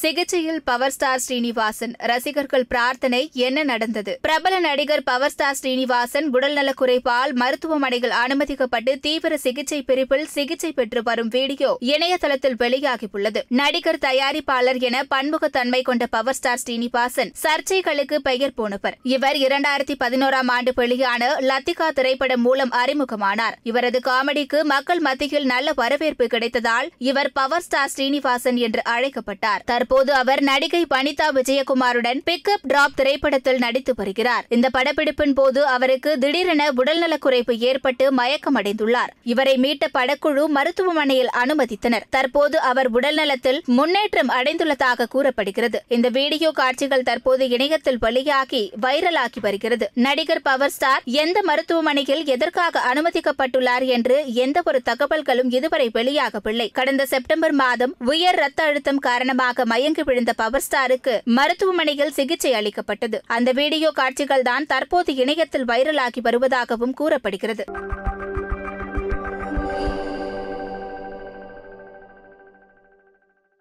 சிகிச்சையில் power star Srinivasan. ரசிகர்கள் பிரார்த்தனை என்ன நடந்தது? பிரபல நடிகர் பவர் ஸ்டார் ஸ்ரீனிவாசன் உடல்நலக் குறைப்பால் மருத்துவமனையில் அனுமதிக்கப்பட்டு தீவிர சிகிச்சை பிரிவில் சிகிச்சை பெற்று வரும் வீடியோ இணையதளத்தில் வெளியாகியுள்ளது. நடிகர் தயாரிப்பாளர் என பன்முகத்தன்மை கொண்ட பவர் ஸ்டார் ஸ்ரீனிவாசன் சர்ச்சைகளுக்கு பெயர் போனவர். இவர் இரண்டாயிரத்தி பதினோராம் ஆண்டு வெளியான லத்திகா திரைப்படம் மூலம் அறிமுகமானார். இவரது காமெடிக்கு மக்கள் மத்தியில் நல்ல வரவேற்பு கிடைத்ததால் இவர் பவர் ஸ்டார் ஸ்ரீனிவாசன் என்று அழைக்கப்பட்டார். தற்போது அவர் நடிகை வனிதா விஜயகுமாருடன் பிக்அப் டிராப் திரைப்படத்தில் நடித்து வருகிறார். இந்த படப்பிடிப்பின் போது அவருக்கு திடீரென உடல்நலக்குறைப்பு குறைவு ஏற்பட்டு மயக்கமடைந்துள்ளார். இவரை மீட்ட படக்குழு மருத்துவமனையில் அனுமதித்தனர். தற்போது அவர் உடல்நலத்தில் முன்னேற்றம் அடைந்துள்ளதாக கூறப்படுகிறது. இந்த வீடியோ காட்சிகள் தற்போது இணையத்தில் வெளியாகி வைரலாகி வருகிறது. நடிகர் பவர் ஸ்டார் எந்த மருத்துவமனையில் எதற்காக அனுமதிக்கப்பட்டுள்ளார் என்று எந்த ஒரு தகவல்களும் இதுவரை வெளியாகவில்லை. கடந்த செப்டம்பர் மாதம் உயர் ரத்த அழுத்தம் காரணமாக மயங்கி விழுந்த பவர் ஸ்டாருக்கு மருத்துவமனையில் சிகிச்சை அளிக்கப்பட்டது. அந்த வீடியோ காட்சிகள் தான் தற்போது இணையத்தில் வைரலாகி வருவதாகவும் கூறப்படுகிறது.